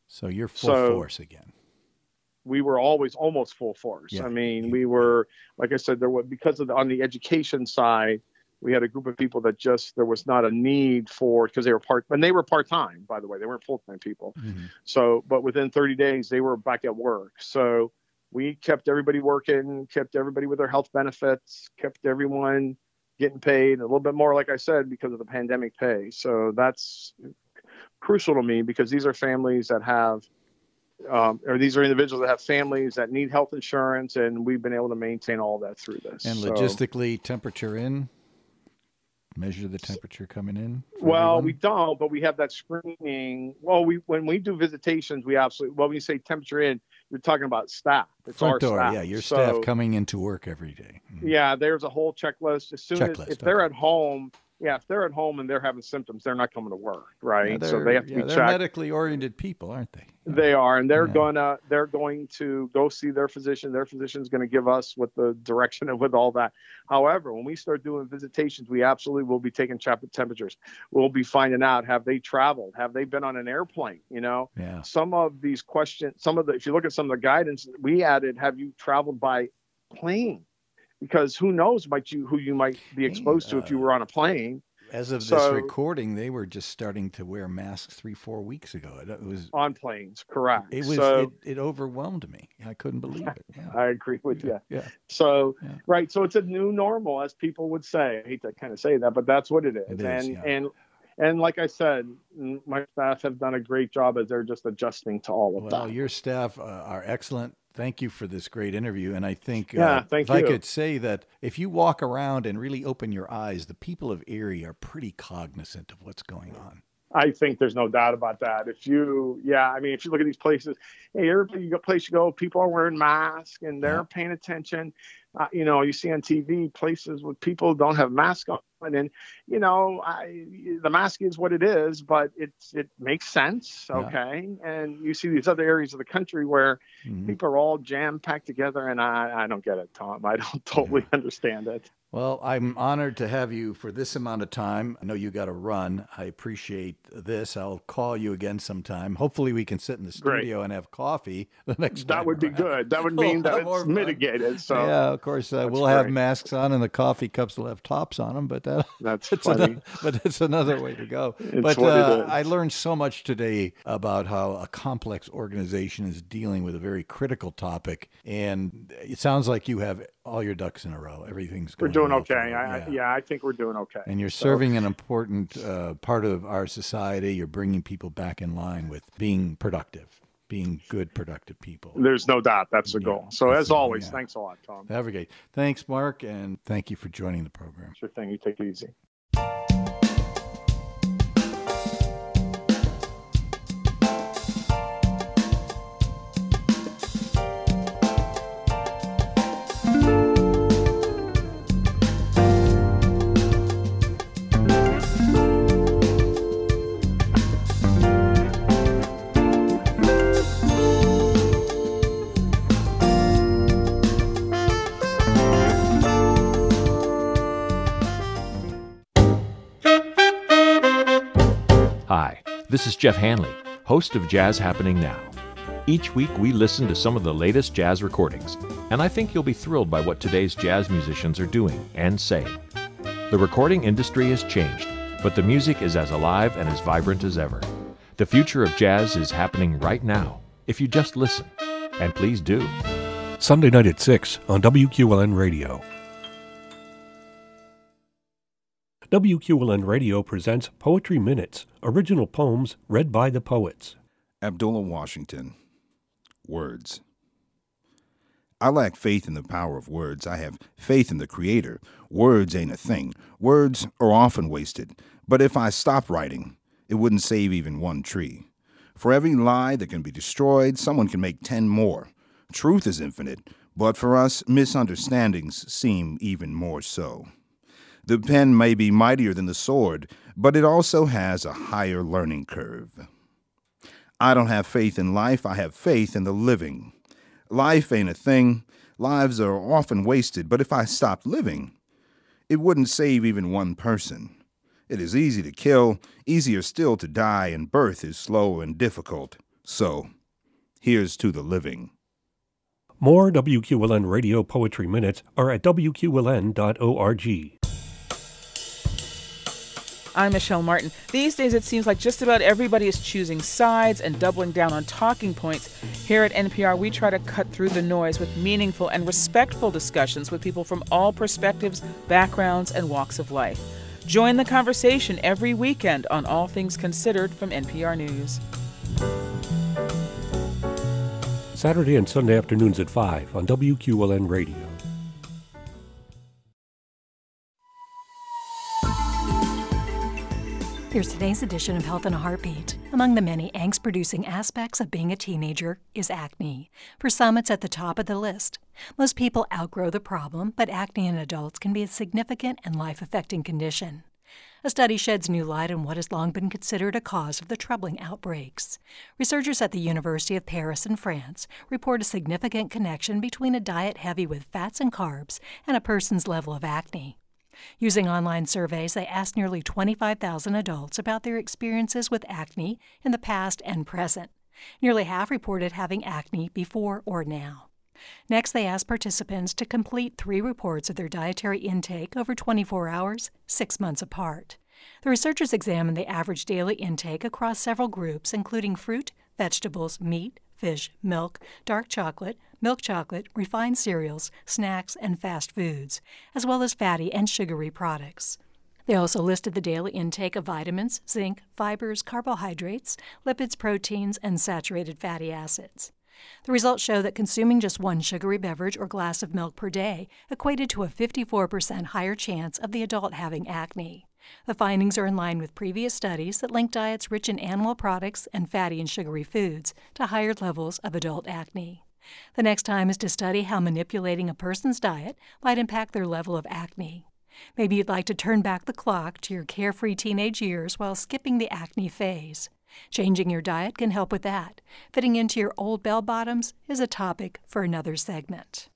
So you're full so force again. We were always almost full force. Yeah. I mean, we were, like I said, there was because of the, on the education side, we had a group of people that just there was not a need for because they were part and they were part time by the way they weren't full time people mm-hmm. so but within 30 days they were back at work so we kept everybody working kept everybody with their health benefits kept everyone getting paid a little bit more like i said because of the pandemic pay so that's crucial to me because these are families that have um, or these are individuals that have families that need health insurance, and we've been able to maintain all that through this. And logistically, so, temperature in measure the temperature coming in? Well, everyone? we don't, but we have that screening. Well, we when we do visitations, we absolutely. Well, when you say temperature in, you're talking about staff. It's Front door, staff. yeah, your so, staff coming into work every day. Mm-hmm. Yeah, there's a whole checklist. As soon checklist, as if okay. they're at home, yeah, if they're at home and they're having symptoms, they're not coming to work, right? Yeah, so they have to yeah, be they're checked. medically oriented people, aren't they? They are, and they're yeah. gonna they're going to go see their physician. Their physician's going to give us what the direction and with all that. However, when we start doing visitations, we absolutely will be taking temperatures. We'll be finding out have they traveled, have they been on an airplane? You know, yeah. some of these questions, some of the if you look at some of the guidance we added, have you traveled by plane? Because who knows might you who you might be exposed to if you were on a plane as of so, this recording, they were just starting to wear masks three, four weeks ago. It, was on planes, correct? It was. So, it, it, overwhelmed me. I couldn't believe it. Yeah. I agree with you. Yeah. So yeah. right, so it's a new normal, as people would say. I hate to kind of say that, but that's what it is. It is and yeah. and and like I said, my staff have done a great job as they're just adjusting to all of well, that. Well, your staff uh, are excellent thank you for this great interview. And I think yeah, uh, thank if you. I could say that if you walk around and really open your eyes, the people of Erie are pretty cognizant of what's going on. I think there's no doubt about that. If you, yeah, I mean, if you look at these places, hey, every place you go, people are wearing masks and they're yeah. paying attention. Uh, you know, you see on TV places where people don't have masks on, and you know, I, the mask is what it is, but it's it makes sense, okay. Yeah. And you see these other areas of the country where mm-hmm. people are all jam packed together, and I I don't get it, Tom. I don't totally yeah. understand it. Well, I'm honored to have you for this amount of time. I know you got to run. I appreciate this. I'll call you again sometime. Hopefully, we can sit in the studio Great. and have coffee the next that time. That would be good. That would mean that it's mitigated. So yeah, of course, uh, we'll great. have masks on, and the coffee cups will have tops on them. But that, that's funny. Another, but it's another way to go. but uh, I learned so much today about how a complex organization is dealing with a very critical topic, and it sounds like you have all your ducks in a row. Everything's going. We're doing okay. I, yeah. yeah. I think we're doing okay. And you're so. serving an important uh, part of our society. You're bringing people back in line with being productive, being good, productive people. There's no doubt that's the yeah, goal. So as always, yeah. thanks a lot, Tom. Have a great. Thanks, Mark, and thank you for joining the program. Sure thing. You take it easy. This is Jeff Hanley, host of Jazz Happening Now. Each week we listen to some of the latest jazz recordings, and I think you'll be thrilled by what today's jazz musicians are doing and saying. The recording industry has changed, but the music is as alive and as vibrant as ever. The future of jazz is happening right now, if you just listen. And please do. Sunday night at 6 on WQLN Radio. WQLN Radio presents Poetry Minutes, original poems read by the poets. Abdullah Washington. Words. I lack faith in the power of words. I have faith in the Creator. Words ain't a thing. Words are often wasted. But if I stop writing, it wouldn't save even one tree. For every lie that can be destroyed, someone can make ten more. Truth is infinite, but for us, misunderstandings seem even more so. The pen may be mightier than the sword, but it also has a higher learning curve. I don't have faith in life, I have faith in the living. Life ain't a thing. Lives are often wasted, but if I stopped living, it wouldn't save even one person. It is easy to kill, easier still to die, and birth is slow and difficult. So, here's to the living. More WQLN Radio Poetry Minutes are at WQLN.org. I'm Michel Martin. These days, it seems like just about everybody is choosing sides and doubling down on talking points. Here at NPR, we try to cut through the noise with meaningful and respectful discussions with people from all perspectives, backgrounds, and walks of life. Join the conversation every weekend on All Things Considered from NPR News. Saturday and Sunday afternoons at 5 on WQLN Radio. Here's today's edition of Health in a Heartbeat. Among the many angst producing aspects of being a teenager is acne. For some, it's at the top of the list. Most people outgrow the problem, but acne in adults can be a significant and life affecting condition. A study sheds new light on what has long been considered a cause of the troubling outbreaks. Researchers at the University of Paris in France report a significant connection between a diet heavy with fats and carbs and a person's level of acne. Using online surveys, they asked nearly 25,000 adults about their experiences with acne in the past and present. Nearly half reported having acne before or now. Next, they asked participants to complete three reports of their dietary intake over 24 hours, six months apart. The researchers examined the average daily intake across several groups, including fruit, vegetables, meat, fish, milk, dark chocolate, milk chocolate, refined cereals, snacks, and fast foods, as well as fatty and sugary products. They also listed the daily intake of vitamins, zinc, fibers, carbohydrates, lipids, proteins, and saturated fatty acids. The results show that consuming just one sugary beverage or glass of milk per day equated to a 54% higher chance of the adult having acne. The findings are in line with previous studies that link diets rich in animal products and fatty and sugary foods to higher levels of adult acne. The next time is to study how manipulating a person's diet might impact their level of acne. Maybe you'd like to turn back the clock to your carefree teenage years while skipping the acne phase. Changing your diet can help with that. Fitting into your old bell bottoms is a topic for another segment.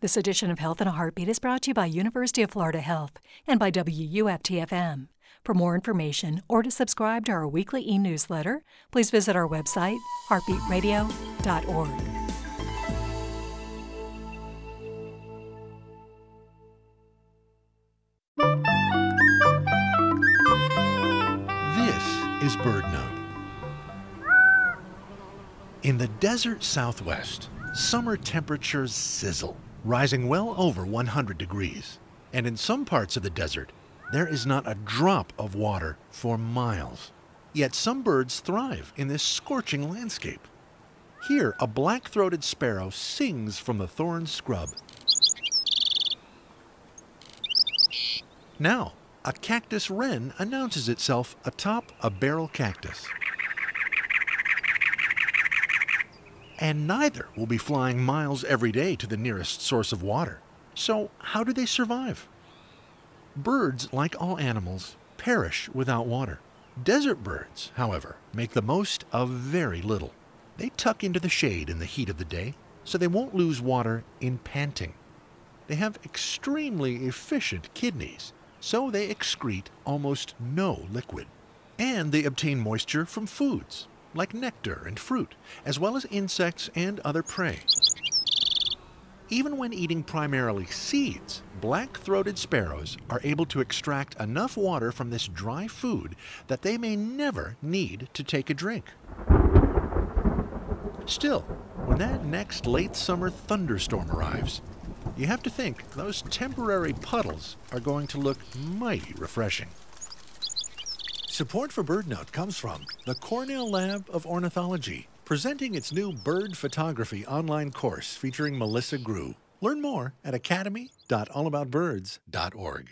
This edition of Health in a Heartbeat is brought to you by University of Florida Health and by WUFTFM. For more information or to subscribe to our weekly e newsletter, please visit our website, heartbeatradio.org. This is BirdNote. In the desert southwest, summer temperatures sizzle, rising well over 100 degrees. And in some parts of the desert, there is not a drop of water for miles. Yet some birds thrive in this scorching landscape. Here, a black throated sparrow sings from the thorn scrub. Now, a cactus wren announces itself atop a barrel cactus. And neither will be flying miles every day to the nearest source of water. So, how do they survive? Birds, like all animals, perish without water. Desert birds, however, make the most of very little. They tuck into the shade in the heat of the day so they won't lose water in panting. They have extremely efficient kidneys, so they excrete almost no liquid. And they obtain moisture from foods, like nectar and fruit, as well as insects and other prey. Even when eating primarily seeds, black throated sparrows are able to extract enough water from this dry food that they may never need to take a drink. Still, when that next late summer thunderstorm arrives, you have to think those temporary puddles are going to look mighty refreshing. Support for BirdNote comes from the Cornell Lab of Ornithology, presenting its new bird photography online course featuring Melissa Groo. Learn more at academy.allaboutbirds.org.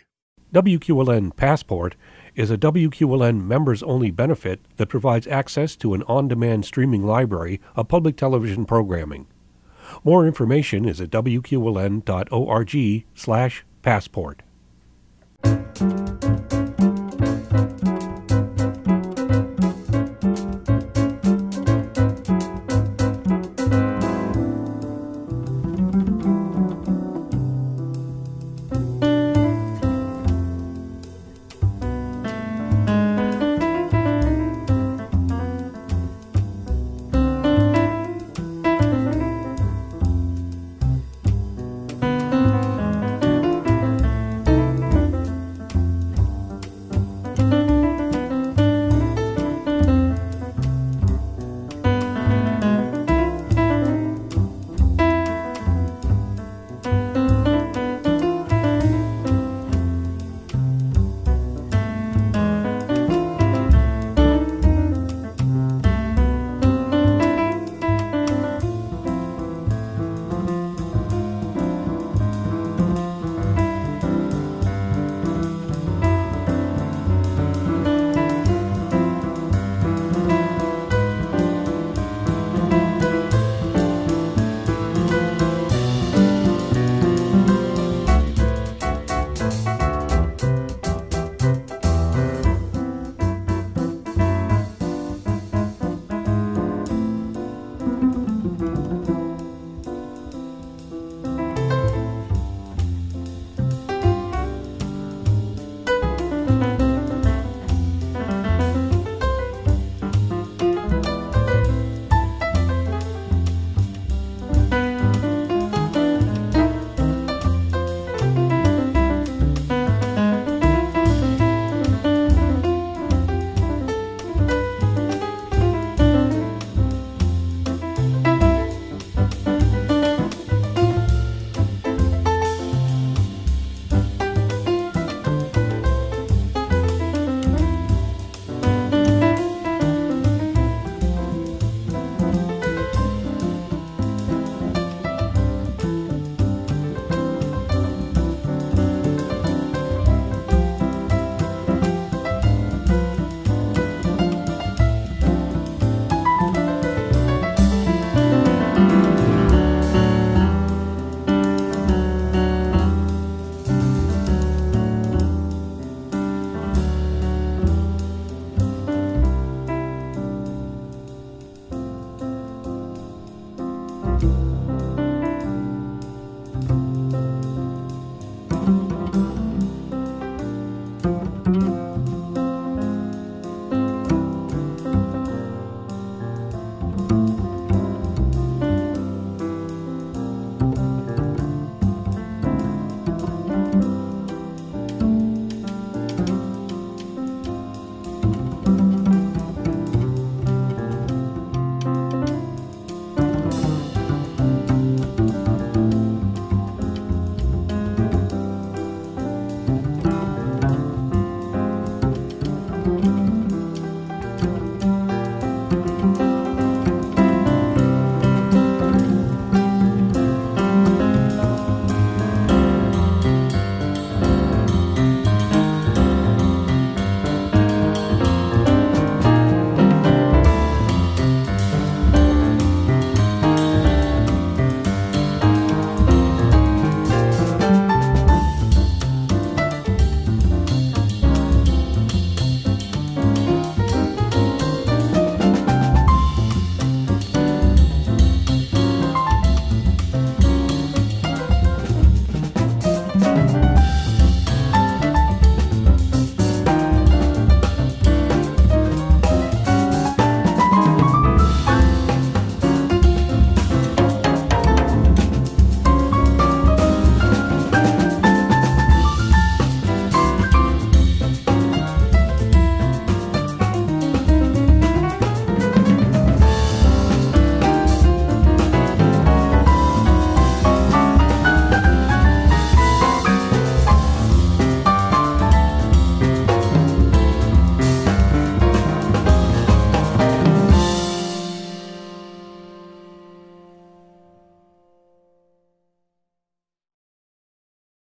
WQLN Passport is a WQLN members only benefit that provides access to an on demand streaming library of public television programming. More information is at wqln.org/passport.